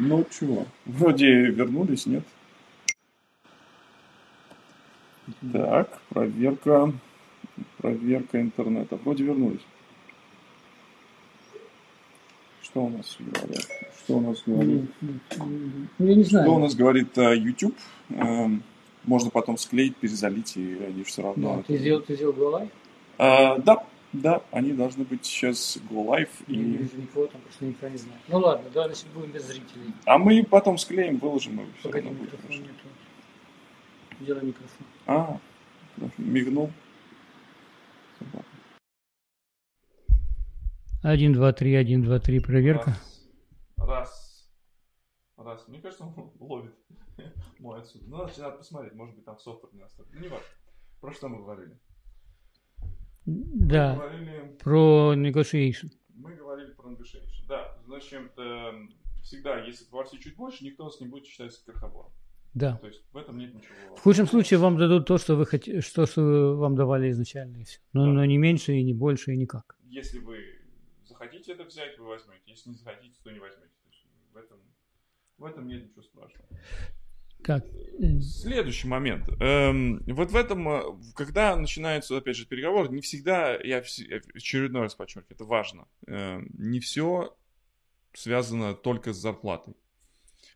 Ну чего, вроде вернулись, нет? Так, проверка, проверка интернета. Вроде вернулись. Что у нас говорят? Что у нас говорит? Ну, я не знаю. Что у нас говорит uh, YouTube? Uh, можно потом склеить, перезалить, и они все равно... Да, ты сделал, ты сделал Go Live? Uh, да, да, они должны быть сейчас Go Live. И... Я не вижу никого, там просто никто не знает. Ну ладно, да, значит будем без зрителей. А мы потом склеим, выложим. И все Погоди, равно будет микрофон хорошо. нету. Делай микрофон. А, мигнул. Один, два, три, один, два, три, проверка. Раз. Раз. Мне кажется, он ловит мой отсюда. Ну, надо посмотреть. Может быть, там софтвер не настроен. Ну, не важно. Про что мы говорили? Мы Да, говорили, про negotiation. мы говорили про negotiation. Да, значит, эм, всегда, если платить чуть больше, никто вас не будет считать крохобором. Да. То есть в этом нет ничего. В худшем случае вам дадут то, что вы хотите, что, что вам давали изначально, и все. Но, Да. но не меньше и не больше и никак. Если вы захотите это взять, вы возьмете. Если не захотите, то не возьмете. То в этом, в этом нет ничего страшного. Так, Следующий момент. Эм, вот в этом, э, когда начинаются, опять же, переговоры, не всегда, я очередной раз подчеркиваю, это важно, эм, не все связано только с зарплатой.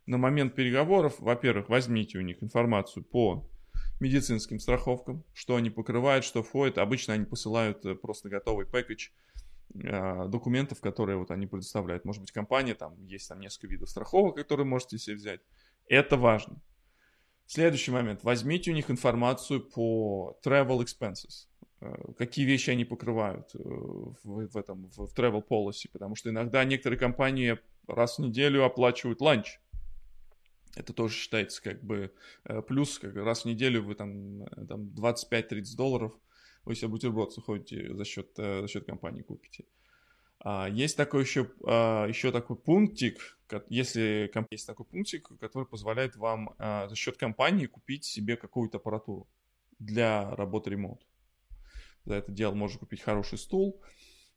На момент переговоров, во-первых, возьмите у них информацию по медицинским страховкам, что они покрывают, что входит. Обычно они посылают э, просто готовый пэкэдж э, документов, которые вот они предоставляют. Может быть, компания, там есть там несколько видов страховок, которые можете себе взять. Это важно. Следующий момент. Возьмите у них информацию по travel expenses. Э, Какие вещи они покрывают э, в, в этом в, в travel policy, потому что иногда некоторые компании раз в неделю оплачивают ланч. Это тоже считается как бы э, плюс, как раз в неделю вы там, там 25-30 долларов вы себе бутерброд ходите за счет, за счет компании купите. А, Есть такой еще, а, еще такой пунктик, если есть такой пунктик, который позволяет вам а, за счет компании купить себе какую-то аппаратуру для работы ремонт. За это дело можно купить хороший стул,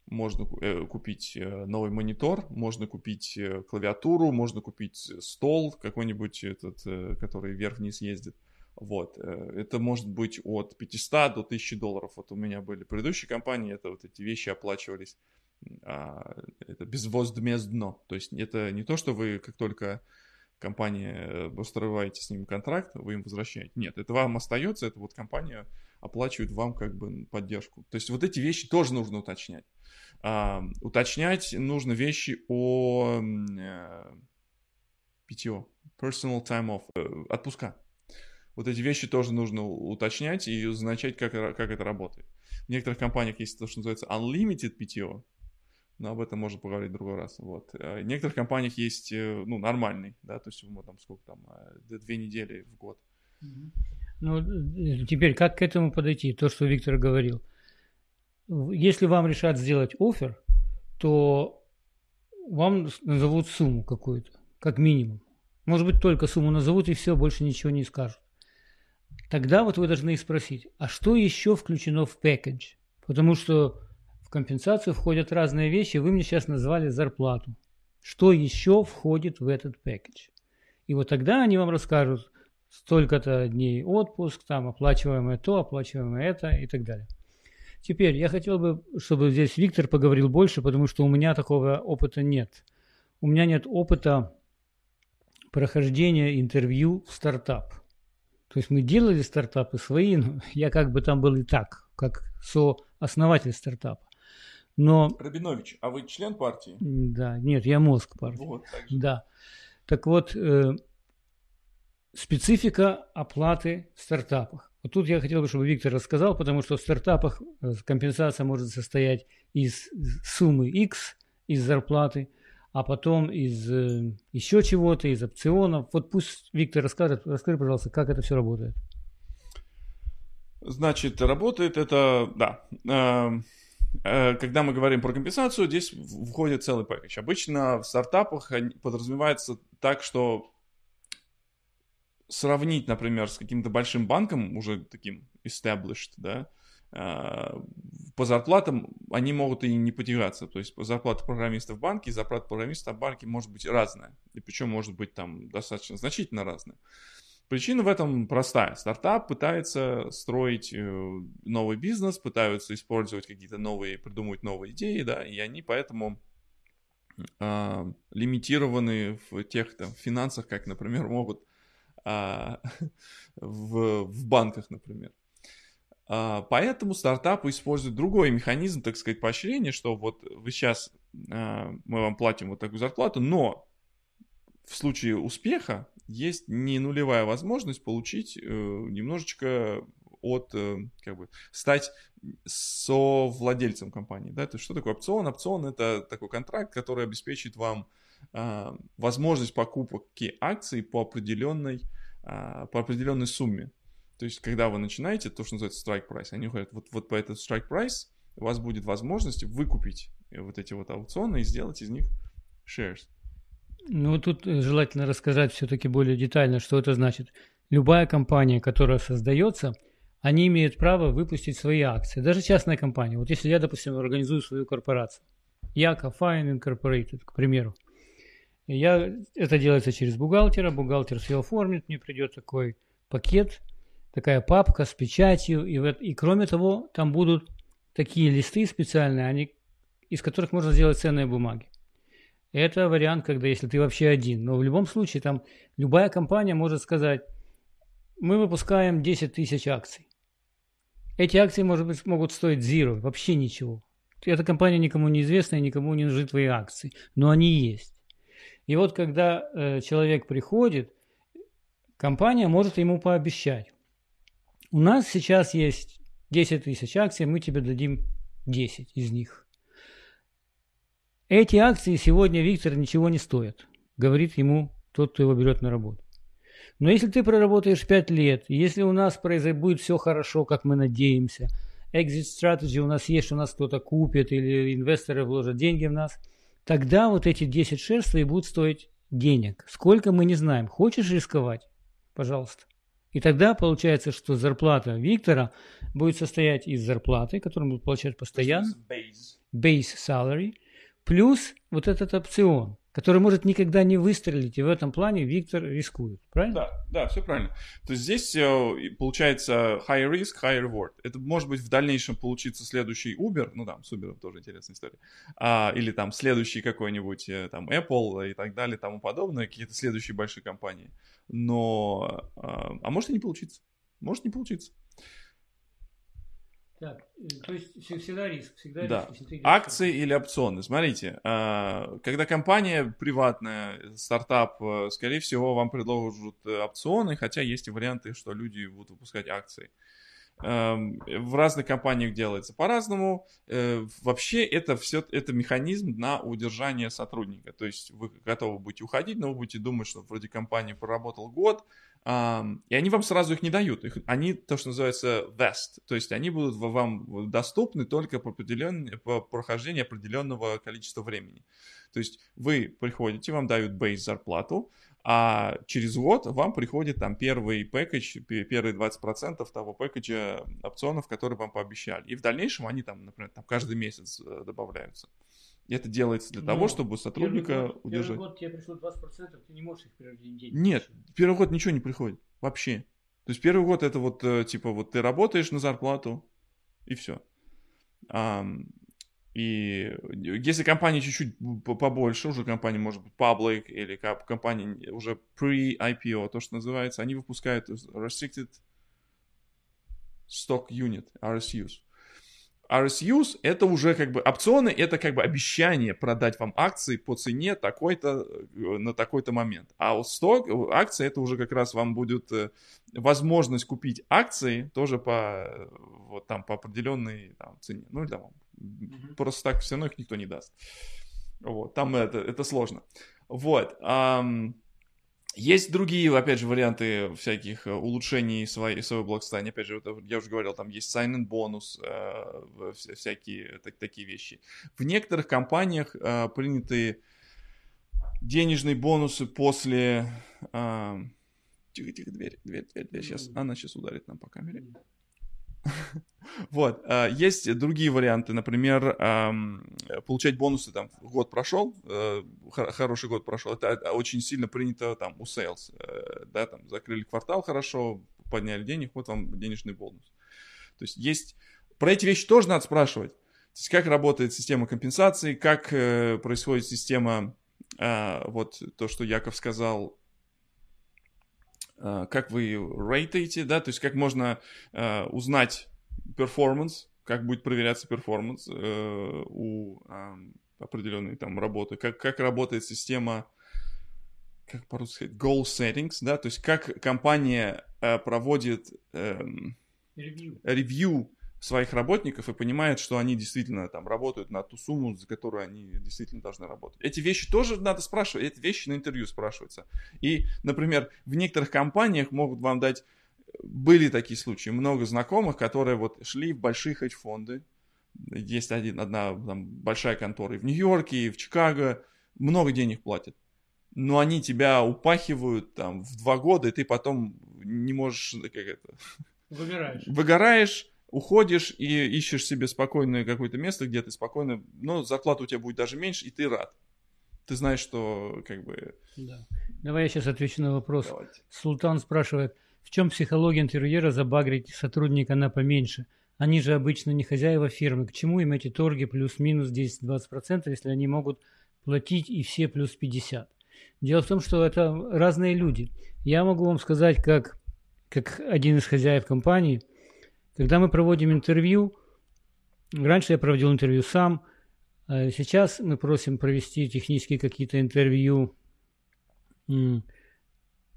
можно э, купить э, новый монитор, можно купить э, клавиатуру, можно купить стол какой-нибудь, этот, который вверх-вниз ездит. Вот, это может быть от 500 до 1000 долларов. Вот у меня были предыдущие компании, это вот эти вещи оплачивались а, это безвозмездно. То есть это не то, что вы как только компания э, устраиваете с ним контракт, вы им возвращаете. Нет, это вам остается, это вот компания оплачивает вам как бы поддержку. То есть вот эти вещи тоже нужно уточнять. А, уточнять нужно вещи о э, PTO, personal time off, э, отпуска. Вот эти вещи тоже нужно уточнять и означать, как, как это работает. В некоторых компаниях есть то, что называется unlimited PTO, но об этом можно поговорить в другой раз. Вот. А В некоторых компаниях есть, э, ну, нормальный, да, то есть, ну, там, сколько там, э, две недели в год. Ну, э, теперь как к этому подойти? То, что Виктор говорил. Если вам решат сделать офер, то вам назовут сумму какую-то, как минимум. Может быть, только сумму назовут и все, больше ничего не скажут. Тогда вот вы должны спросить, а что еще включено в package? Потому что компенсацию входят разные вещи, вы мне сейчас назвали зарплату. Что еще входит в этот package? И вот тогда они вам расскажут, столько-то дней отпуск, там оплачиваемое то, оплачиваемое это и так далее. Теперь я хотел бы, чтобы здесь Виктор поговорил больше, потому что у меня такого опыта нет. У меня нет опыта прохождения интервью в стартап. То есть мы делали стартапы свои, но я как бы там был и так, как сооснователь стартапа. Но, Рабинович, а вы член партии? да, нет, я мозг партии. Вот, так же. Да. Так вот, э, специфика оплаты в стартапах. Вот тут я хотел бы, чтобы Виктор рассказал, потому что в стартапах э, компенсация может состоять из суммы X, из зарплаты, а потом из э, еще чего-то, из опционов. Вот пусть Виктор расскажет, расскажи, пожалуйста, как это все работает. Значит, работает это, да. Э, Когда мы говорим про компенсацию, здесь входит целый пакет. Обычно в стартапах подразумевается так, что сравнить, например, с каким-то большим банком, уже таким established, да, по зарплатам они могут и не потягаться. То есть зарплата программиста в банке и зарплата программиста в банке может быть разная. И причем может быть там достаточно значительно разная. Причина в этом простая. Стартап пытается строить э, новый бизнес, пытаются использовать какие-то новые, придумывать новые идеи, да, и они поэтому э, лимитированы в тех там, финансах, как, например, могут э, в, в банках, например. А, поэтому стартапы используют другой механизм, так сказать, поощрения, что вот вы сейчас, а, мы вам платим вот такую зарплату, но в случае успеха есть не нулевая возможность получить э, немножечко от, э, как бы, стать совладельцем компании, да, то есть что такое опцион? Опцион это такой контракт, который обеспечит вам а, возможность покупки акций по определенной, по определенной сумме. То есть, когда вы начинаете, то, что называется strike price, они говорят, вот, вот по этому strike price у вас будет возможность выкупить вот эти вот аукционы и сделать из них shares. Ну, тут э, желательно рассказать все-таки более детально, что это значит. Любая компания, которая создается, они имеют право выпустить свои акции. Даже частная компания. Вот если я, допустим, организую свою корпорацию, Яка Fine Incorporated, к примеру, я, это делается через бухгалтера, бухгалтер все оформит, мне придет такой пакет – такая папка с печатью, и, в, и кроме того, там будут такие листы специальные, они, из которых можно сделать ценные бумаги. Это вариант, когда если ты вообще один. Но в любом случае, там любая компания может сказать, мы выпускаем 10 тысяч акций. Эти акции, может быть, могут стоить zero, вообще ничего. Эта компания никому не известна и никому не нужны твои акции, но они есть. И вот когда э, человек приходит, компания может ему пообещать, у нас сейчас есть 10 тысяч акций, мы тебе дадим 10 из них. Эти акции сегодня, Виктор, ничего не стоят, говорит ему тот, кто его берет на работу. Но если ты проработаешь 5 лет, если у нас произойдет будет все хорошо, как мы надеемся, exit strategy у нас есть, что нас кто-то купит или инвесторы вложат деньги в нас, тогда вот эти 10 шерств и будут стоить денег. Сколько мы не знаем. Хочешь рисковать? Пожалуйста. И тогда получается, что зарплата Виктора будет состоять из зарплаты, которую он будет получать постоянно, base salary, плюс вот этот опцион, который может никогда не выстрелить, и в этом плане Виктор рискует, правильно? Да, да, все правильно. То есть здесь э, получается high risk, high reward. Это может быть в дальнейшем получится следующий Uber, ну да, с Uber тоже интересная история, а, или там следующий какой-нибудь э, там Apple и так далее, тому подобное, какие-то следующие большие компании но... А, а может и не получиться. Может не получиться. Так, э, то есть всегда риск, всегда да. риск. Акции или опционы. Смотрите, а, когда компания приватная, стартап, э, скорее всего, вам предложат э, опционы, хотя есть и варианты, что люди будут выпускать акции. В разных компаниях делается по-разному. Э, вообще это все это механизм на удержание сотрудника. То есть вы готовы будете уходить, но вы будете думать, что вроде компания проработал год, и они вам сразу их не дают. Они то, что называется vest, то есть они будут вам доступны только по, по прохождении определенного количества времени. То есть вы приходите, вам дают бейс зарплату, а через год вам приходит там первый пэкэдж, первые 20% того пэкэджа опционов, которые вам пообещали. И в дальнейшем они там, например, там каждый месяц э, добавляются. И это делается для Но того, чтобы сотрудника первый год, удержать. Первый год тебе пришло 20%, ты не можешь их в деньги. Нет, первый год ничего не приходит. Вообще. То есть первый год это вот э, типа вот ты работаешь на зарплату и все. И если компания чуть-чуть побольше, уже компания может быть public или компания уже pre-IPO, то, что называется, они выпускают restricted stock unit, RSUs. RSUs это уже как бы опционы, это как бы обещание продать вам акции по цене такой-то э, на такой-то момент. А вот сток, акции это уже как раз вам будет э, возможность купить акции тоже по э, вот там по определенной там, цене. Ну или там mm-hmm. просто так все равно их никто не даст. Вот, там это, это сложно. Вот. Um, есть другие, опять же, варианты всяких э, улучшений своей, своего благосостояния. Опять же, вот, я уже говорил, там есть sign-in бонус, э, всякие так, такие вещи. В некоторых компаниях э, приняты денежные бонусы после... Э, тихо, тихо, дверь, дверь, дверь, дверь. Сейчас, она сейчас ударит нам по камере. Вот. А, есть другие варианты, например, получать бонусы, там, год прошел, э, хороший год прошел, это очень сильно принято там у sales, э, да, там, закрыли квартал хорошо, подняли денег, вот вам денежный бонус. То есть есть... Про эти вещи тоже надо спрашивать. То есть как работает система компенсации, как э, происходит система, вот то, что Яков сказал, как вы рейтаете, да, то есть как можно узнать performance, как будет проверяться performance э, у э, определенной там работы, как, как работает система, как по-русски сказать, goal settings, да, то есть как компания э, проводит э, ревью своих работников и понимает, что они действительно там работают на ту сумму, за которую они действительно должны работать. Эти вещи тоже надо спрашивать, эти вещи на интервью спрашиваются. И, например, в некоторых компаниях могут вам дать были такие случаи, много знакомых, которые вот шли в большие хедж-фонды. Есть один, одна там, большая контора и в Нью-Йорке, и в Чикаго, много денег платят. Но они тебя упахивают там в два года, и ты потом не можешь, как это... Выгораешь. Выгораешь, уходишь и ищешь себе спокойное какое-то место, где ты спокойно, но зарплата у тебя будет даже меньше, и ты рад. Ты знаешь, что как бы... Да. Давай я сейчас отвечу на вопрос. Давайте. Султан спрашивает, в чем психология интерьера забагрить сотрудника на поменьше? Они же обычно не хозяева фирмы. К чему им эти торги плюс-минус 10-20%, если они могут платить и все плюс 50%? Дело в том, что это разные люди. Я могу вам сказать, как, как один из хозяев компании, когда мы проводим интервью, раньше я проводил интервью сам, а сейчас мы просим провести технические какие-то интервью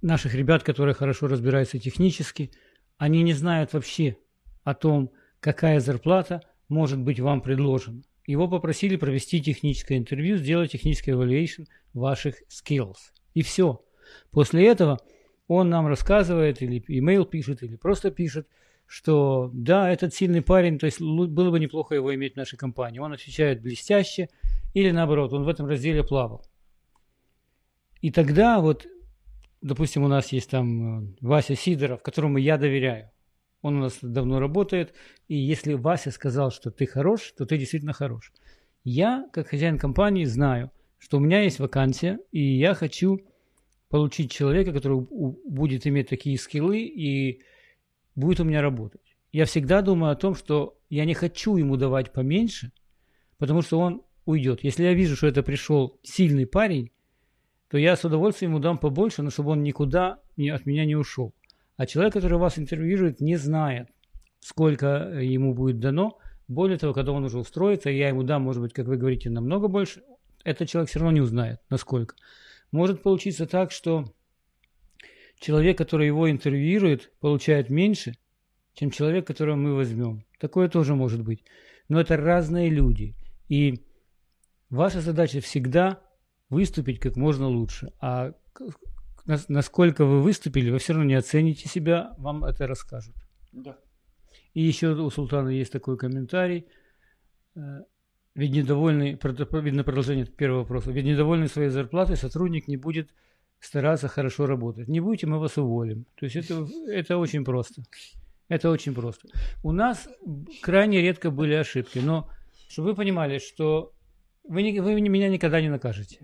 наших ребят, которые хорошо разбираются технически, они не знают вообще о том, какая зарплата может быть вам предложена. Его попросили провести техническое интервью, сделать технический evaluation ваших skills. И все. После этого он нам рассказывает, или email пишет, или просто пишет, что да, этот сильный парень, то есть было бы неплохо его иметь в нашей компании. Он отвечает блестяще, или наоборот, он в этом разделе плавал. И тогда вот допустим, у нас есть там э, Вася Сидоров, которому я доверяю. Он у нас давно работает, и если Вася сказал, что ты хорош, то ты действительно хорош. Я, как хозяин компании, знаю, что у меня есть вакансия, и я хочу получить человека, который будет иметь такие скиллы и будет у меня работать. Я всегда думаю о том, что я не хочу ему давать поменьше, потому что он уйдет. Если я вижу, что это пришел сильный парень, то я с удовольствием ему дам побольше, но чтобы он никуда от меня не ушел. А человек, который вас интервьюирует, не знает, сколько ему будет дано. Более того, когда он уже устроится, я ему дам, может быть, как вы говорите, намного больше, этот человек все равно не узнает, насколько. Может получиться так, что человек, который его интервьюирует, получает меньше, чем человек, которого мы возьмем. Такое тоже может быть. Но это разные люди. И ваша задача всегда выступить как можно лучше. А насколько вы выступили, вы все равно не оцените себя, вам это расскажут. Да. И еще у Султана есть такой комментарий. Э, ведь недовольный, видно продолжение первого вопроса, ведь недовольный своей зарплатой сотрудник не будет стараться хорошо работать. Не будете, мы вас уволим. То есть это, это очень просто. Это очень просто. У нас крайне редко были ошибки, но чтобы вы понимали, что вы, не, вы меня никогда не накажете.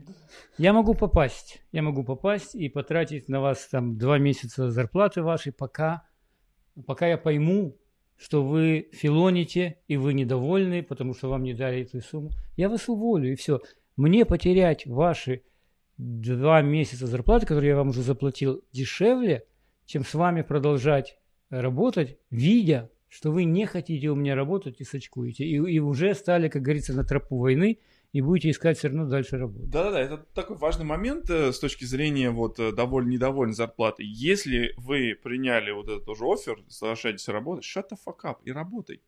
Я могу попасть. Я могу попасть и потратить на вас там два месяца зарплаты вашей, пока, пока я пойму, что вы филоните и вы недовольны, потому что вам не дали эту сумму. Я вас уволю, и все. Мне потерять ваши два месяца зарплаты, которые я вам уже заплатил, дешевле, чем с вами продолжать работать, видя, что вы не хотите у меня работать и сочкуете. И, и уже стали, как говорится, на тропу войны – и будете искать все равно дальше работу. Да-да-да, это такой важный момент э, с точки зрения вот э, довольно-недовольной зарплаты. Если вы приняли вот этот уже офер, соглашаетесь работать, shut the fuck up и работай.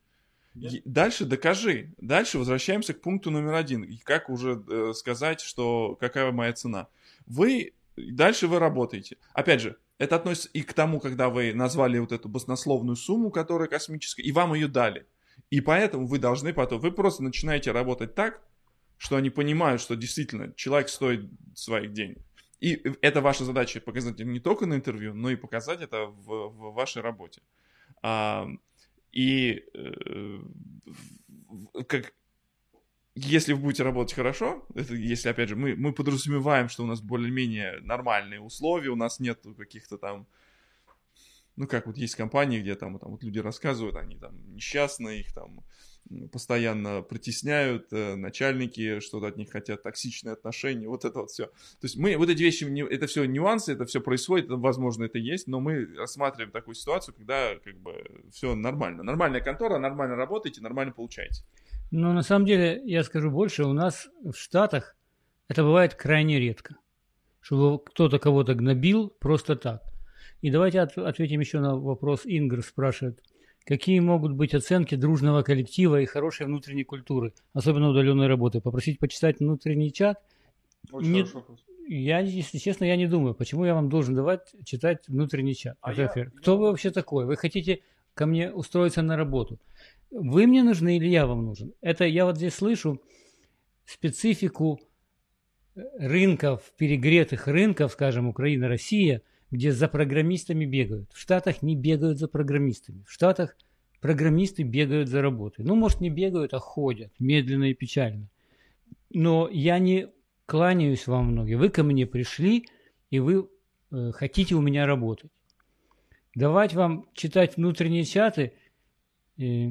Yeah. Дальше докажи. Дальше возвращаемся к пункту номер один. И как уже э, сказать, что какая моя цена. Вы дальше вы работаете. Опять же, это относится и к тому, когда вы назвали вот эту баснословную сумму, которая космическая, и вам ее дали. И поэтому вы должны потом, вы просто начинаете работать так, что они понимают, что действительно человек стоит своих денег. И это ваша задача показать не только на интервью, но и показать это в, в вашей работе. А, И э, как, если вы будете работать хорошо, это если, опять же, мы, мы подразумеваем, что у нас более-менее нормальные условия, у нас нет каких-то там ну, как вот есть компании, где там, там вот люди рассказывают, они там несчастные, их там постоянно притесняют, э, начальники что-то от них хотят, токсичные отношения, вот это вот все. То есть мы, вот эти вещи, это все нюансы, это все происходит, возможно, это есть, но мы рассматриваем такую ситуацию, когда как бы все нормально. Нормальная контора, нормально работаете, нормально получаете. Ну, на самом деле, я скажу больше, у нас в Штатах это бывает крайне редко, чтобы кто-то кого-то гнобил просто так. И давайте от, ответим еще на вопрос Ингр спрашивает. Какие могут быть оценки дружного коллектива и хорошей внутренней культуры, особенно удаленной работы? Попросить почитать внутренний чат? Очень не, я, если честно, я не думаю, почему я вам должен давать читать внутренний чат. А я, Кто я... вы вообще такой? Вы хотите ко мне устроиться на работу? Вы мне нужны или я вам нужен? Это я вот здесь слышу специфику рынков, перегретых рынков, скажем, Украина, Россия – где за программистами бегают. В Штатах не бегают за программистами. В Штатах программисты бегают за работой. Ну, может, не бегают, а ходят медленно и печально. Но я не кланяюсь вам многие. Вы ко мне пришли, и вы э, хотите у меня работать. Давать вам читать внутренние чаты, э,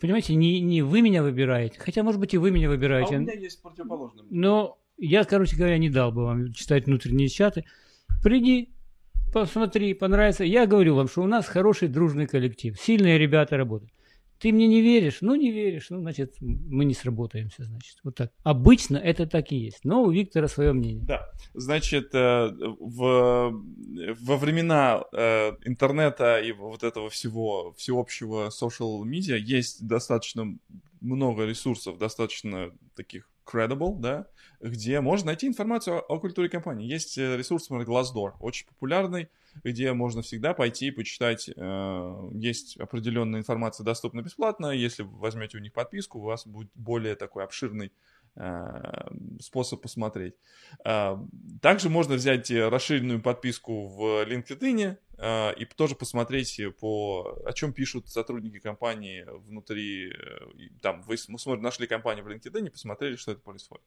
понимаете, не, не вы меня выбираете, хотя, может быть, и вы меня выбираете. А у меня есть противоположное. Но я, короче говоря, не дал бы вам читать внутренние чаты. Приди, посмотри, понравится. Я говорю вам, что у нас хороший дружный коллектив, сильные ребята работают. Ты мне не веришь? Ну, не веришь. Ну, значит, мы не сработаемся, значит. Вот так. Обычно это так и есть. Но у Виктора свое мнение. Да. Значит, э, в, во времена э, интернета и вот этого всего, всеобщего social media есть достаточно много ресурсов, достаточно таких credible, да, где можно найти информацию о, о культуре компании. Есть э, ресурс, например, Glassdoor, очень популярный, где можно всегда пойти и почитать. Э, есть определенная информация доступна бесплатно. Если вы возьмете у них подписку, у вас будет более такой обширный Э, способ посмотреть. Также можно взять расширенную подписку в LinkedIn и тоже посмотреть по о чем пишут сотрудники компании внутри. Там вы мы смотрим, нашли компанию в LinkedIn, посмотрели, что это происходит.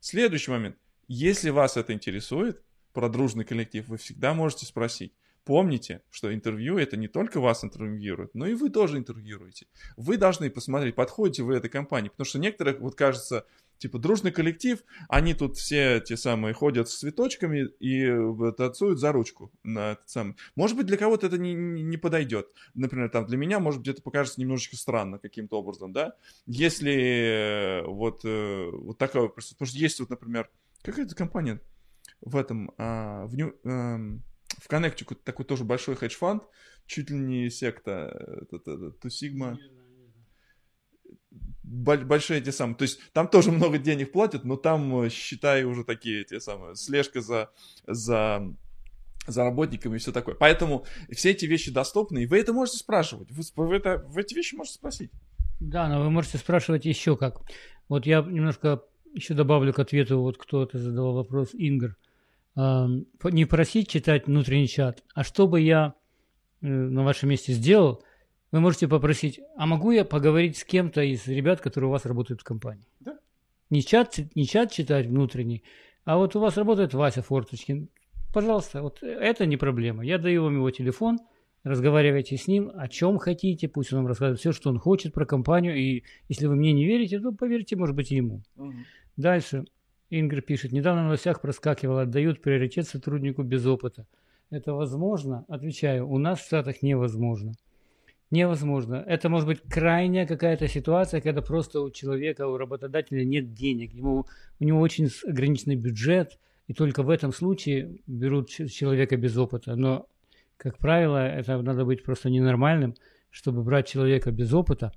Следующий момент. Если вас это интересует, про дружный коллектив, вы всегда можете спросить. Помните, что интервью это не только вас интервьюируют, но и вы тоже интервьюируете. Вы должны посмотреть, подходите вы этой компании, потому что некоторых, вот кажется, типа дружный коллектив, они тут все те самые ходят с цветочками и танцуют за ручку на этот самый. Может быть, для кого-то это не, не подойдет. Например, там для меня, может быть, это покажется немножечко странно каким-то образом, да. Если э, вот, э, вот такое, потому что есть вот, например, какая-то компания в этом, а, в, Нью, эм, в Коннектикуте такой тоже большой hedge fund, чуть ли не секта, Two Sigma. Большие эти самые. То есть там тоже много денег платят, но там, э, считай, уже такие те самые, слежка за, за за работниками и все такое. Поэтому все эти вещи доступны, и вы это можете спрашивать. Вы, вы, это, вы эти вещи можете спросить. Да, но вы можете спрашивать еще как. Вот я немножко еще добавлю к ответу, вот кто это задавал вопрос, Ингр не просить читать внутренний чат, а что бы я э, на вашем месте сделал, вы можете попросить, а могу я поговорить с кем-то из ребят, которые у вас работают в компании? Да. Не чат, не чат читать внутренний, а вот у вас работает Вася Форточкин. Пожалуйста, вот это не проблема. Я даю вам его телефон, разговаривайте с ним, о чем хотите, пусть он вам рассказывает все, что он хочет про компанию, и если вы мне не верите, то поверьте, может быть, ему. Угу. Дальше. Ингр пишет, недавно в новостях проскакивало, отдают приоритет сотруднику без опыта. Это возможно? Отвечаю, у нас в Штатах невозможно. Невозможно. Это может быть крайняя какая-то ситуация, когда просто у человека, у работодателя нет денег. Ему, у него очень ограниченный бюджет, и только в этом случае берут человека без опыта. Но, как правило, это надо быть просто ненормальным, чтобы брать человека без опыта.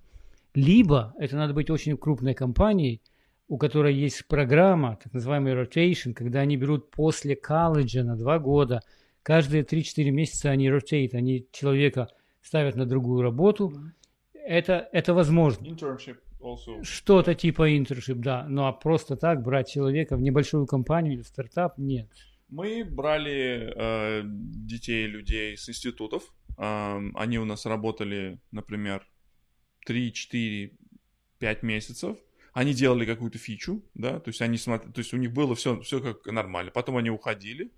Либо это надо быть очень крупной компанией, у которой есть программа, так называемый rotation, когда они берут после колледжа на два года, каждые 3-4 месяца они rotate, они человека ставят на другую работу. Это, это возможно. Что-то типа internship, да. Ну а просто так брать человека в небольшую компанию или в стартап, нет. Мы брали э, детей, людей с институтов, они у нас работали, например, 3, 4, 5 месяцев, они делали какую-то фичу, да, то есть они смотрели, то есть у них было все, все как нормально. Потом они уходили,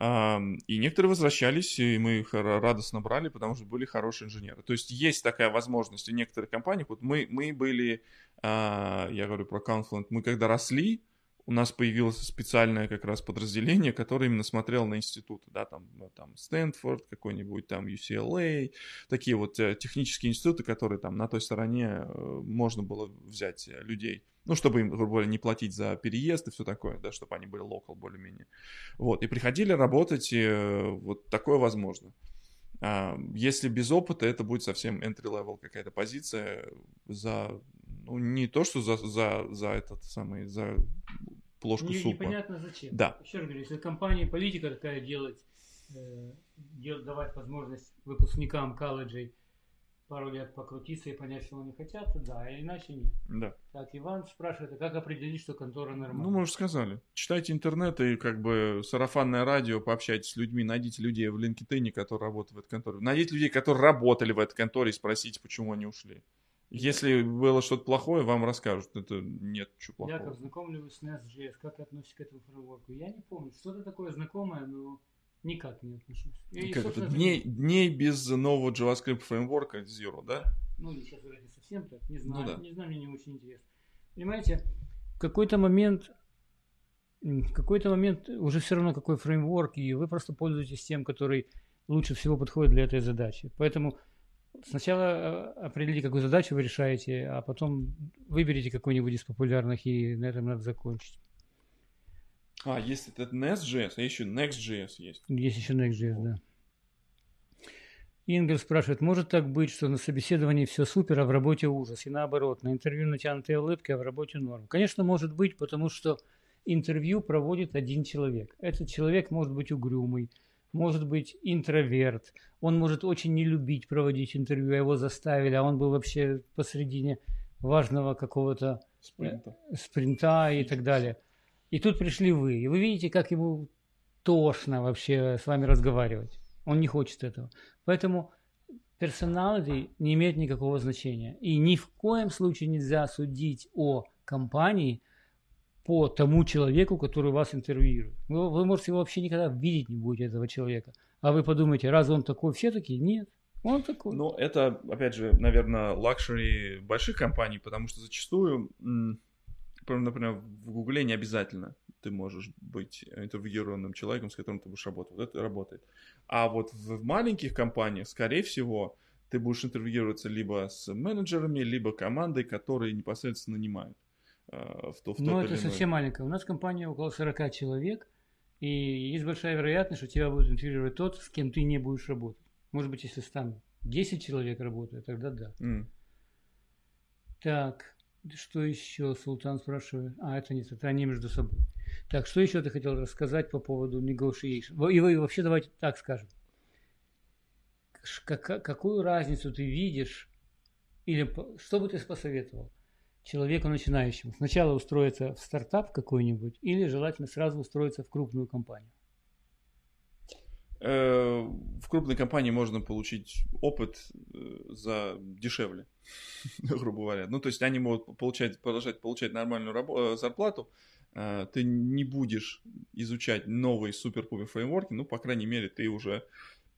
и некоторые возвращались, и мы их радостно брали, потому что были хорошие инженеры. То есть есть такая возможность у некоторых компаний. Вот мы, мы были, а, я говорю про Confluent, мы когда росли, у нас появилось специальное как раз подразделение, которое именно смотрело на институты, да, там, ну, там Стэнфорд какой-нибудь, там UCLA, такие вот э, технические институты, которые там на той стороне э, можно было взять э, людей, ну, чтобы им, грубо говоря, не платить за переезд и все такое, да, чтобы они были локал более-менее. Вот, и приходили работать, вот такое возможно. А, если без опыта, это будет совсем entry-level какая-то позиция за, ну, не то, что за, за, за этот самый, за плошку не, супа. Непонятно зачем. Да. Еще раз говорю, если компания политика такая делать, э, делать, давать возможность выпускникам колледжей пару лет покрутиться и понять, что они хотят, да, а иначе нет. Да. Так, Иван спрашивает, а как определить, что контора нормальная? Ну, мы уже сказали. Читайте интернет и как бы сарафанное радио, пообщайтесь с людьми, найдите людей в LinkedIn, которые работают в этой конторе. Найдите людей, которые работали в этой конторе и спросите, почему они ушли. Если было что-то плохое, вам расскажут. Это нет ничего плохого. Яков, знаком ли вы с Nest.js? Как относитесь к этому фреймворку? Я не помню. Что-то такое знакомое, но никак не отношусь. И, как это? Дней, дней без нового JavaScript фреймворка Zero, да? Ну, сейчас вроде совсем так. Не знаю. Ну, да. Не знаю, мне не очень интересно. Понимаете, в какой-то момент в какой-то момент уже все равно какой фреймворк, и вы просто пользуетесь тем, который лучше всего подходит для этой задачи. Поэтому Сначала э, определите, какую задачу вы решаете, а потом выберите какой-нибудь из популярных, и на этом надо закончить. А, есть этот Nest.js, а еще Next.js есть. Есть еще Next.js, да. Ингер спрашивает, может так быть, что на собеседовании все супер, а в работе ужас? И наоборот, на интервью натянутые улыбки, а в работе норм. Конечно, может быть, потому что интервью проводит один человек. Этот человек может быть угрюмый, может быть интроверт, он может очень не любить проводить интервью, а его заставили, а он был вообще посредине важного какого-то спринта, э, спринта и так далее. И тут пришли вы, и вы видите, как ему тошно вообще с вами разговаривать. Он не хочет этого. Поэтому персоналити не имеет никакого значения. И ни в коем случае нельзя судить о компании по тому человеку, который вас интервьюирует. Вы, вы можете его вообще никогда видеть не будете, этого человека. А вы подумаете, раз он такой, все такие? Нет. Он такой. Ну, это, опять же, наверное, luxury больших компаний, потому что зачастую, например, в Гугле не обязательно ты можешь быть интервьюированным человеком, с которым ты будешь работать. Вот это работает. А вот в маленьких компаниях, скорее всего, ты будешь интервьюироваться либо с менеджерами, либо командой, которые непосредственно нанимают. Э, в, то, в Ну, это иной... совсем маленькая. У нас компания около 40 человек, и есть большая вероятность, что тебя будет интегрировать тот, с кем ты не будешь работать. Может быть, если там 10 человек работает, тогда да. Mm. Так, что еще Султан спрашивает? А, это нет, это они между собой. Так, что еще ты хотел рассказать по поводу negotiation? И, и вообще давайте так скажем. Как, какую разницу ты видишь, или что бы ты посоветовал? Человеку начинающему? Сначала устроиться в стартап какой-нибудь или желательно сразу устроиться в крупную компанию? Э, в крупной компании можно получить опыт э, за дешевле, грубо говоря. Ну, то есть они могут получать, продолжать получать нормальную рабо- э, зарплату, ты не будешь изучать новые супер-пупер фреймворки, ну, по крайней мере, ты уже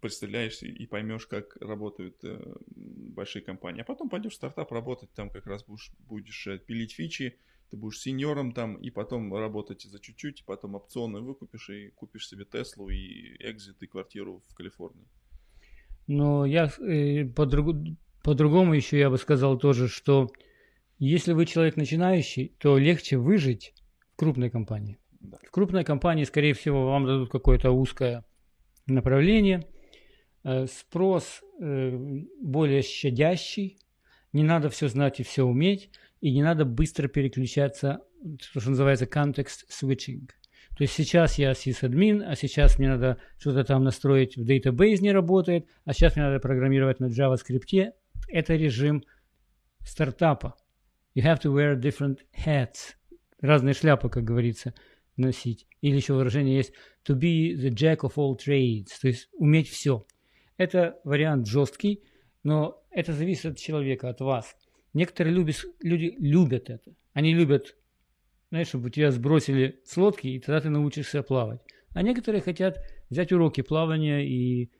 представляешься и поймешь, как работают э, большие компании. А потом пойдешь в стартап работать, там как раз будешь, будешь э, пилить фичи, ты будешь сеньором там, и потом работать за чуть-чуть, и потом опционы выкупишь, и купишь себе Теслу, и экзит, и квартиру в Калифорнии. Но я э, по-другому, по-другому еще я бы сказал тоже, что если вы человек начинающий, то легче выжить в крупной компании. Да. В крупной компании, скорее всего, вам дадут какое-то узкое направление – спрос э, более щадящий, не надо все знать и все уметь, и не надо быстро переключаться, что называется context switching. То есть сейчас я сисадмин, а сейчас мне надо что-то там настроить в database не работает, а сейчас мне надо программировать на JavaScript. Это режим стартапа. You have to wear different hats. Разные шляпы, как говорится, носить. Или еще выражение есть to be the jack of all trades, то есть уметь все. Это вариант жесткий, но это зависит от человека, от вас. Некоторые любят, люди любят это. Они любят, знаешь, чтобы тебя сбросили с лодки, и тогда ты научишься плавать. А некоторые хотят взять уроки плавания и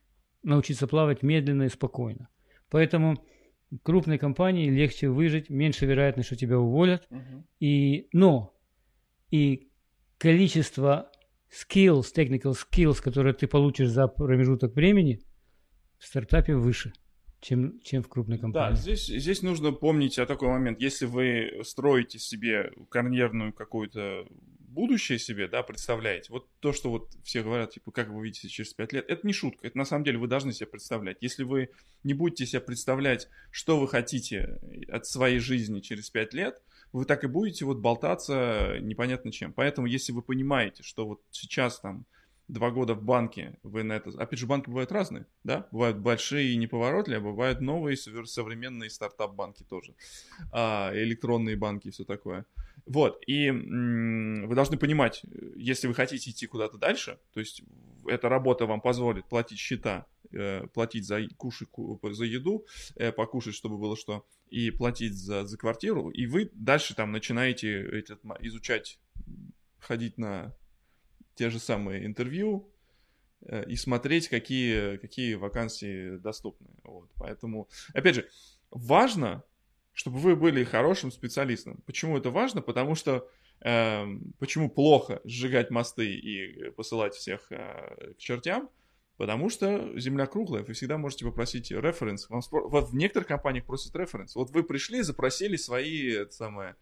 научиться плавать медленно и спокойно. Поэтому крупной компании легче выжить, меньше вероятность, что тебя уволят. Uh-huh. И, но и количество skills, technical skills, которые ты получишь за промежуток времени, в стартапе выше чем, чем в крупной компании. Да, здесь, здесь нужно помнить о такой момент. Если вы строите себе карьерную какую-то будущее себе, да, представляете, вот то, что вот все говорят, типа, как вы видите через пять лет, это не шутка, это на самом деле вы должны себе представлять. Если вы не будете себе представлять, что вы хотите от своей жизни через пять лет, вы так и будете вот болтаться непонятно чем. Поэтому, если вы понимаете, что вот сейчас там два года в банке, вы на это... Опять же, банки бывают разные, да? Бывают большие и неповоротливые, а бывают новые современные стартап-банки тоже. А, электронные банки и все такое. Вот, и м- вы должны понимать, если вы хотите идти куда-то дальше, то есть эта работа вам позволит платить счета, э, платить за кушать, за еду, э, покушать, чтобы было что, и платить за, за квартиру, и вы дальше там начинаете этот, изучать, ходить на те же самые интервью э, и смотреть, какие, какие вакансии доступны. Вот. Поэтому, опять же, важно, чтобы вы были хорошим специалистом. Почему это важно? Потому что э, почему плохо сжигать мосты и посылать всех э, к чертям? Потому что земля круглая, вы всегда можете попросить референс. Вот в некоторых компаниях просят референс. Вот вы пришли, запросили свои, это самое,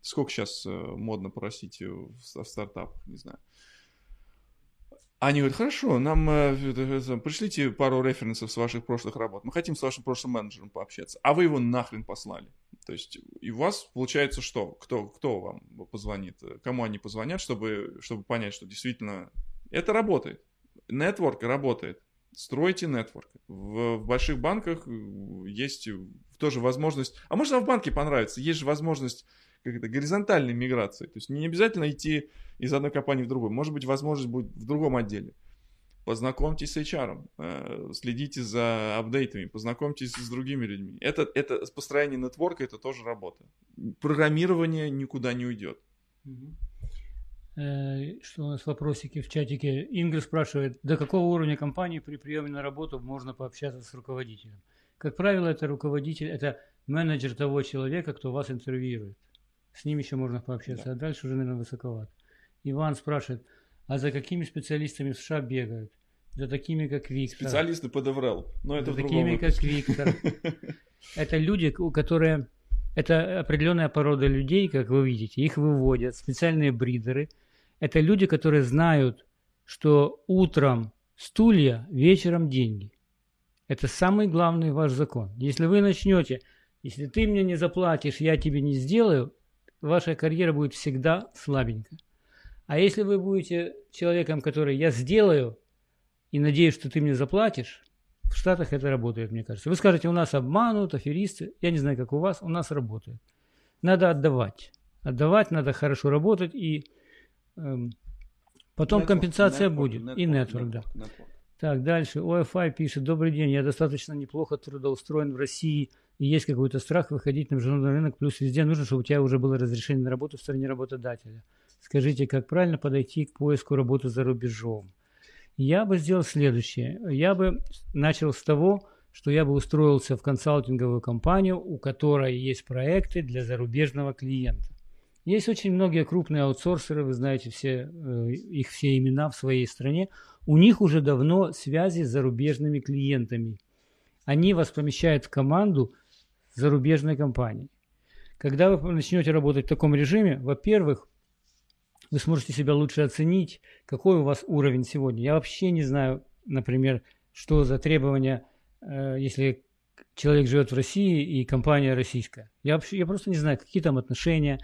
сколько сейчас э, модно просить в, в стартапах, не знаю, они говорят, хорошо, нам э, пришлите пару референсов с ваших прошлых работ. Мы хотим с вашим прошлым менеджером пообщаться. А вы его нахрен послали. То есть и у вас получается что? Кто, кто вам позвонит? Кому они позвонят, чтобы, чтобы понять, что действительно это работает. Нетворк работает. Стройте нетворк. В, в больших банках есть тоже возможность... А может, вам в банке понравится. Есть же возможность как это, горизонтальной миграции. То есть не обязательно идти из одной компании в другую. Может быть, возможность будет в другом отделе. Познакомьтесь с HR, э, следите за апдейтами, познакомьтесь с другими людьми. Это, это построение нетворка, это тоже работа. Программирование никуда не уйдет. Э, что у нас вопросики в чатике? Ингр спрашивает, до какого уровня компании при приеме на работу можно пообщаться с руководителем? Как правило, это руководитель, это менеджер того человека, кто вас интервьюирует. С ним еще можно пообщаться, да. а дальше уже, наверное, высоковато. Иван спрашивает, а за какими специалистами в США бегают? За такими, как Виктор. Специалисты по DevRel. Но это за такими, как Виктор. Это люди, у которые... Это определенная порода людей, как вы видите. Их выводят специальные бридеры. Это люди, которые знают, что утром стулья, вечером деньги. Это самый главный ваш закон. Если вы начнете, если ты мне не заплатишь, я тебе не сделаю, ваша карьера будет всегда слабенькая. А если вы будете человеком, который я сделаю и надеюсь, что ты мне заплатишь, в Штатах это работает, мне кажется. Вы скажете, у нас обманут, аферисты. Я не знаю, как у вас, у нас работает. Надо отдавать. Отдавать, надо хорошо работать, и эм, потом network, компенсация network, будет. Network, и нетворк, да. Network. Так, дальше. ОФИ пишет. Добрый день, я достаточно неплохо трудоустроен в России – и есть какой-то страх выходить на международный рынок, плюс везде нужно, чтобы у тебя уже было разрешение на работу в стране работодателя. Скажите, как правильно подойти к поиску работы за рубежом? Я бы сделал следующее. Я бы начал с того, что я бы устроился в консалтинговую компанию, у которой есть проекты для зарубежного клиента. Есть очень многие крупные аутсорсеры, вы знаете все, э, их все имена в своей стране. У них уже давно связи с зарубежными клиентами. Они вас помещают в команду зарубежной компании. Когда вы начнете работать в таком режиме, во-первых, вы сможете себя лучше оценить, какой у вас уровень сегодня. Я вообще не знаю, например, что за требования, э, если человек живет в России и компания российская. Я, вообще, я просто не знаю, какие там отношения,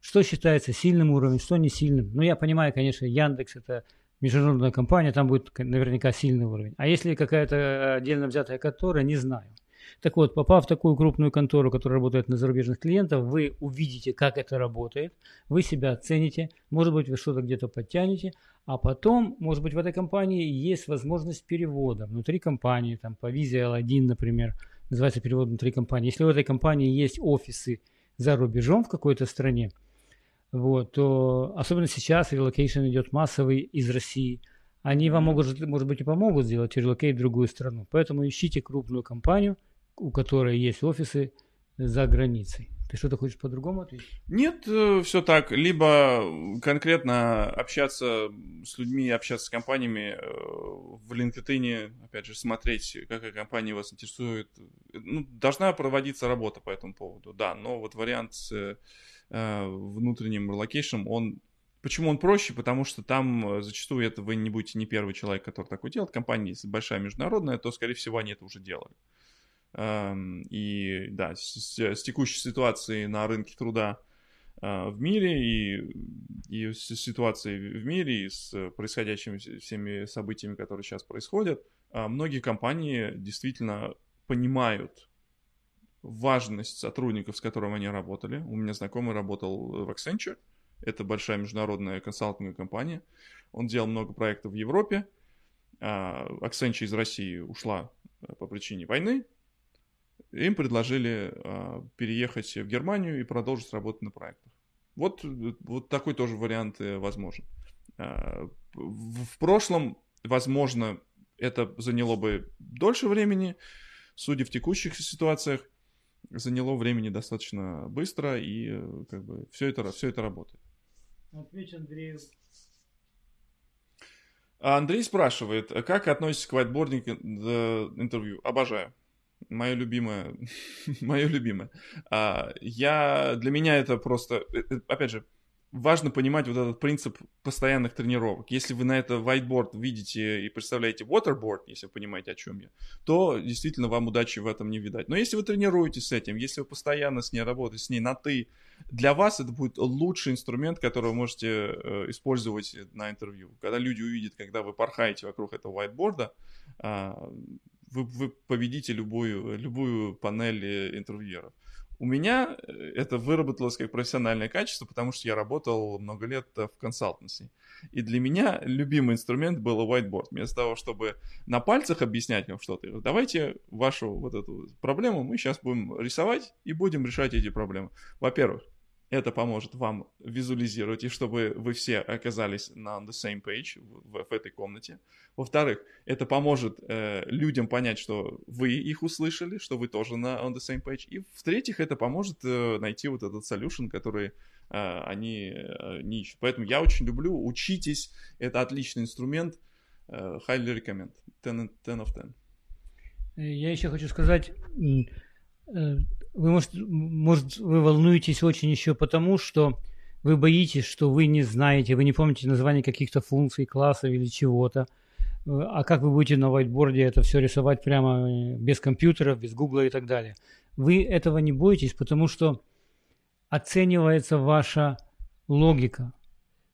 что считается сильным уровнем, что не сильным. Ну, я понимаю, конечно, Яндекс это международная компания, там будет наверняка сильный уровень. А если какая-то отдельно взятая которая, не знаю. Так вот, попав в такую крупную контору, которая работает на зарубежных клиентов, вы увидите, как это работает, вы себя оцените, может быть, вы что-то где-то подтянете, а потом, может быть, в этой компании есть возможность перевода внутри компании, там по визе L1, например, называется перевод внутри компании. Если в этой компании есть офисы за рубежом в какой-то стране, вот, то особенно сейчас relocation идет массовый из России, они вам могут, может быть, и помогут сделать relocate в другую страну. Поэтому ищите крупную компанию, у которой есть офисы за границей. Ты что-то хочешь по-другому ответить? Нет, э, все так. Либо конкретно общаться с людьми, общаться с компаниями э, в LinkedIn, опять же, смотреть, какая компания вас интересует. Ну, должна проводиться работа по этому поводу, да. Но вот вариант с э, внутренним relocation ом, он Почему он проще? Потому что там зачастую это вы не будете не первый человек, который такое делает. Компания, если большая международная, то, скорее всего, они это уже делают. Эм, и да, с, с текущей ситуацией на рынке труда э, в мире и, и с ситуацией в мире, и с происходящими всеми событиями, которые сейчас происходят, э, многие компании действительно понимают важность сотрудников, с которыми они работали. У меня знакомый работал в Accenture, это большая международная консалтинговая компания. Он делал много проектов в Европе. А, Accenture из России ушла э, по причине войны, им предложили э, переехать в Германию и продолжить работать на проектах. Вот, вот такой тоже вариант э, возможен. Э, в, в прошлом, возможно, это заняло бы дольше времени, судя в текущих ситуациях, заняло времени достаточно быстро, и э, как бы все это, все это работает. Ответь Андрею. Андрей спрашивает, как относитесь к whiteboarding интервью? Обожаю мое любимое, мое любимое. А, я, для меня это просто, э, э, опять же, важно понимать вот этот принцип постоянных тренировок. Если вы на это whiteboard видите и представляете waterboard, если вы понимаете, о чем я, то действительно вам удачи в этом не видать. Но если вы тренируетесь с этим, если вы постоянно с ней работаете, с ней на «ты», для вас это будет лучший инструмент, который вы можете э, использовать на интервью. Когда люди увидят, когда вы порхаете вокруг этого whiteboard, э, вы, вы победите любую, любую панель э, интервьюеров. У меня э, это выработалось как профессиональное качество, потому что я работал много лет э, в консалтенции. И для меня любимый инструмент был whiteboard. Вместо того, чтобы на пальцах объяснять вам что-то, давайте вашу вот эту проблему мы сейчас будем рисовать и будем решать эти проблемы. Во-первых, это поможет вам визуализировать, и чтобы вы все оказались на the same page в, в этой комнате. Во-вторых, это поможет э, людям понять, что вы их услышали, что вы тоже на on the same page. И в-третьих, это поможет э, найти вот этот solution, который э, они э, не ищут. Поэтому я очень люблю, учитесь, это отличный инструмент, э, highly recommend, 10, 10 of 10. Я еще хочу сказать, вы, может, может, вы волнуетесь очень еще потому, что вы боитесь, что вы не знаете, вы не помните название каких-то функций, классов или чего-то. А как вы будете на whiteboard это все рисовать прямо э, без компьютеров, без гугла и так далее? Вы этого не боитесь, потому что оценивается ваша логика.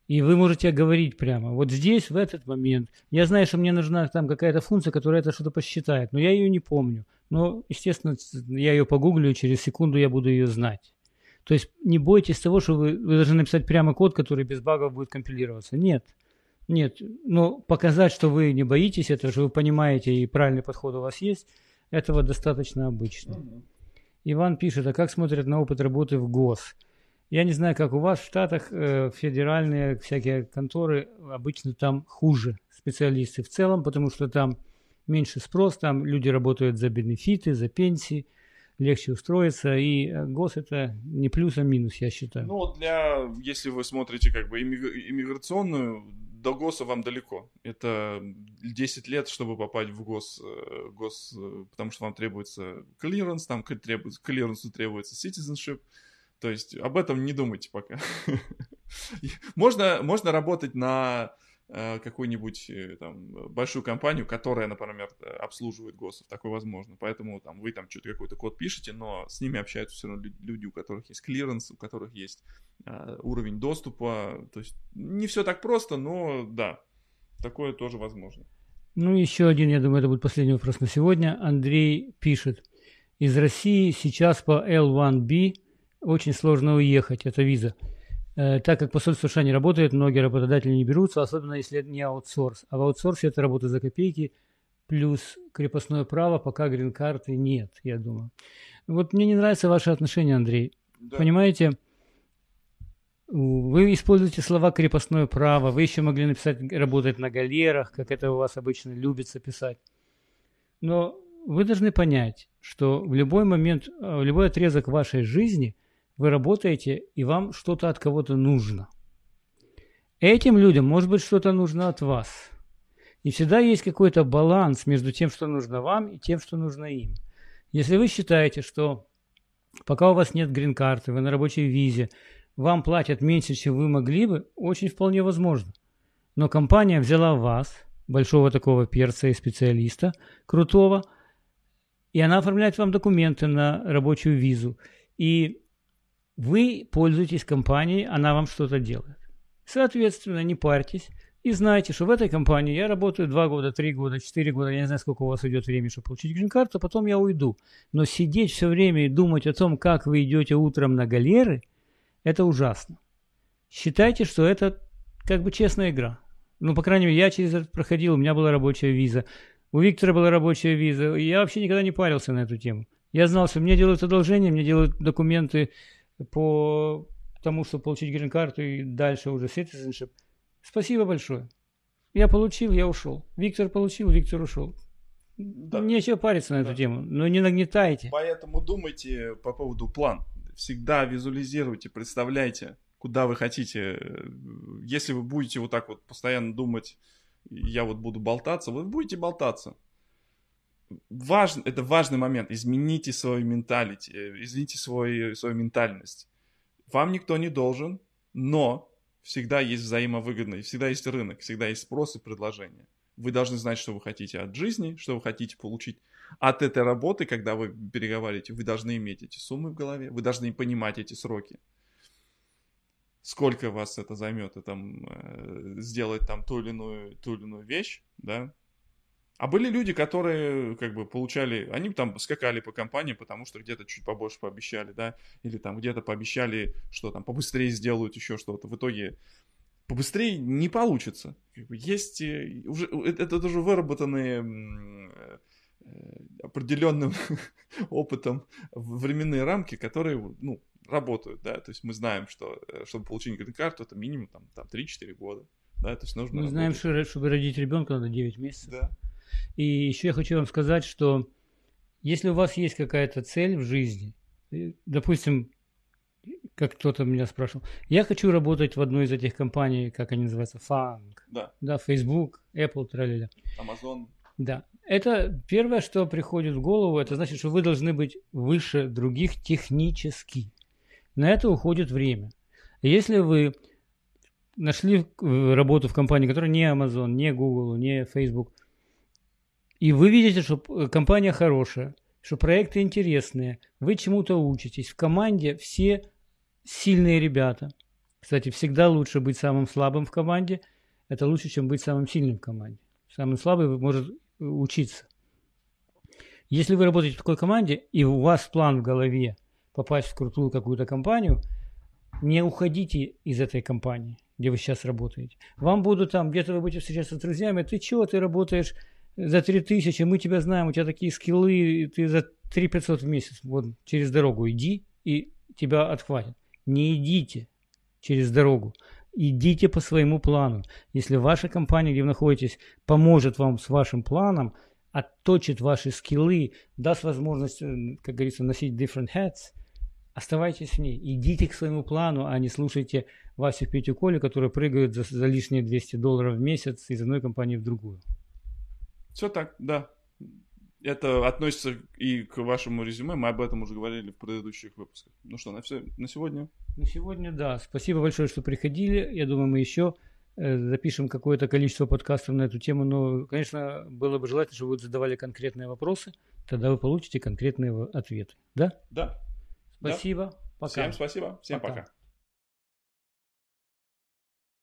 И вы можете говорить прямо, вот здесь, в этот момент, я знаю, что мне нужна там какая-то функция, которая это что-то посчитает, но я ее не помню. Но, естественно, я ее погуглю, и через секунду я буду ее знать. То есть не бойтесь того, что вы, вы должны написать прямо код, который без багов будет компилироваться. Нет. Нет. Но показать, что вы не боитесь этого, что вы понимаете и правильный подход у вас есть, этого достаточно обычно. Иван пишет, а как смотрят на опыт работы в ГОС? Я не знаю, как у вас в Штатах, э, федеральные всякие конторы, обычно там хуже специалисты в целом, потому что там меньше спрос, там люди работают за бенефиты, за пенсии, легче устроиться, и э, ГОС это не плюс, а минус, я считаю. Ну, для, если вы смотрите как бы иммиграционную, до ГОСа вам далеко. Это 10 лет, чтобы попасть в ГОС, э, ГОС э, потому что вам требуется клиренс, там требуется, клиренсу требуется citizenship, то есть об этом не думайте пока. можно, можно работать на какую-нибудь э, там большую компанию, которая, например, э, обслуживает ГОСов, такое возможно. Поэтому там вы там что-то какой-то код пишете, но с ними общаются все равно люди, у которых есть клиренс, у которых есть uh, уровень доступа. То есть не все так просто, но да, такое тоже возможно. Ну, еще один, я думаю, это будет последний вопрос на сегодня. Андрей пишет. Из России сейчас по L1B очень сложно уехать, это виза. Э, так как посольство США не работает, многие работодатели не берутся, особенно если это не аутсорс. А в аутсорсе это работа за копейки, плюс крепостное право, пока грин-карты нет, я думаю. Вот мне не нравится ваше отношение, Андрей. Да. Понимаете, вы используете слова крепостное право, вы еще могли написать работать на галерах, как это у вас обычно любится писать. Но вы должны понять, что в любой момент, э, в любой отрезок вашей жизни вы работаете, и вам что-то от кого-то нужно. Этим людям может быть что-то нужно от вас. И всегда есть какой-то баланс между тем, что нужно вам, и тем, что нужно им. Если вы считаете, что пока у вас нет грин-карты, вы на рабочей визе, вам платят меньше, чем вы могли бы, очень вполне возможно. Но компания взяла вас, большого такого перца и специалиста, крутого, и она оформляет вам документы на рабочую визу. И вы пользуетесь компанией, она вам что-то делает. Соответственно, не парьтесь и знайте, что в этой компании я работаю 2 года, 3 года, 4 года, я не знаю, сколько у вас идет времени, чтобы получить грин-карту, а потом я уйду. Но сидеть все время и думать о том, как вы идете утром на галеры, это ужасно. Считайте, что это как бы честная игра. Ну, по крайней мере, я через это проходил, у меня была рабочая виза, у Виктора была рабочая виза, и я вообще никогда не парился на эту тему. Я знал, что мне делают одолжение, мне делают документы по тому, чтобы получить грин-карту и дальше уже citizenship. Спасибо большое. Я получил, я ушел. Виктор получил, Виктор ушел. Да. Нечего париться на эту да. тему, но не нагнетайте. Поэтому думайте по поводу план. Всегда визуализируйте, представляйте, куда вы хотите. Если вы будете вот так вот постоянно думать, я вот буду болтаться, вы будете болтаться важно, это важный момент. Измените свою менталити, э, измените свой, свою ментальность. Вам никто не должен, но всегда есть взаимовыгодно, всегда есть рынок, всегда есть спрос и предложение. Вы должны знать, что вы хотите от жизни, что вы хотите получить от этой работы, когда вы переговариваете. Вы должны иметь эти суммы в голове, вы должны понимать эти сроки. Сколько вас это займет, там, э, сделать там ту или иную, ту или иную вещь, да, а были люди, которые как бы получали, они там скакали по компании, потому что где-то чуть побольше пообещали, да, или там где-то пообещали, что там побыстрее сделают еще что-то. В итоге побыстрее не получится. Есть э, уже, это, это уже выработанные э, определенным опытом временные рамки, которые, ну, работают, да, то есть мы знаем, что э, чтобы получить грин-карту, это минимум там, там 3-4 года, да, то есть нужно Мы работать. знаем, что чтобы родить ребенка надо 9 месяцев. Да. И еще я хочу вам сказать, что если у вас есть какая-то цель в жизни, э, допустим, как кто-то меня спрашивал, я хочу работать в одной из этих компаний, как они называются, Fang, да, да Facebook, Apple, траля Amazon. Да. Это первое, что приходит в голову, это значит, что вы должны быть выше других технически. На это уходит время. Если вы нашли работу в компании, которая не Amazon, не Google, не Facebook – и вы видите, что э, компания хорошая, что проекты интересные, вы чему-то учитесь. В команде все сильные ребята. Кстати, всегда лучше быть самым слабым в команде. Это лучше, чем быть самым сильным в команде. Самый слабый может э, учиться. Если вы работаете в такой команде, и у вас план в голове попасть в крутую какую-то компанию, не уходите из этой компании, где вы сейчас работаете. Вам будут там, где-то вы будете встречаться с друзьями, ты чего, ты работаешь за 3000, мы тебя знаем, у тебя такие скиллы, ты за 3 500 в месяц вот через дорогу иди, и тебя отхватят. Не идите через дорогу. Идите по своему плану. Если ваша компания, где вы находитесь, поможет вам с вашим планом, отточит ваши скиллы, даст возможность, э, как говорится, носить different hats, оставайтесь в ней. Идите к своему плану, а не слушайте Васю Петю Колю, которые прыгают за, за лишние 200 долларов в месяц из одной компании в другую. Все так, да. Это относится и к вашему резюме. Мы об этом уже говорили в предыдущих выпусках. Ну что, на все на сегодня? На сегодня, да. Спасибо большое, что приходили. Я думаю, мы еще э, запишем какое-то количество подкастов на эту тему. Но, конечно, было бы желательно, чтобы вы задавали конкретные вопросы. Тогда вы получите конкретные ответы. Да? Да. Спасибо. Да. Пока. Всем спасибо. Всем пока. пока.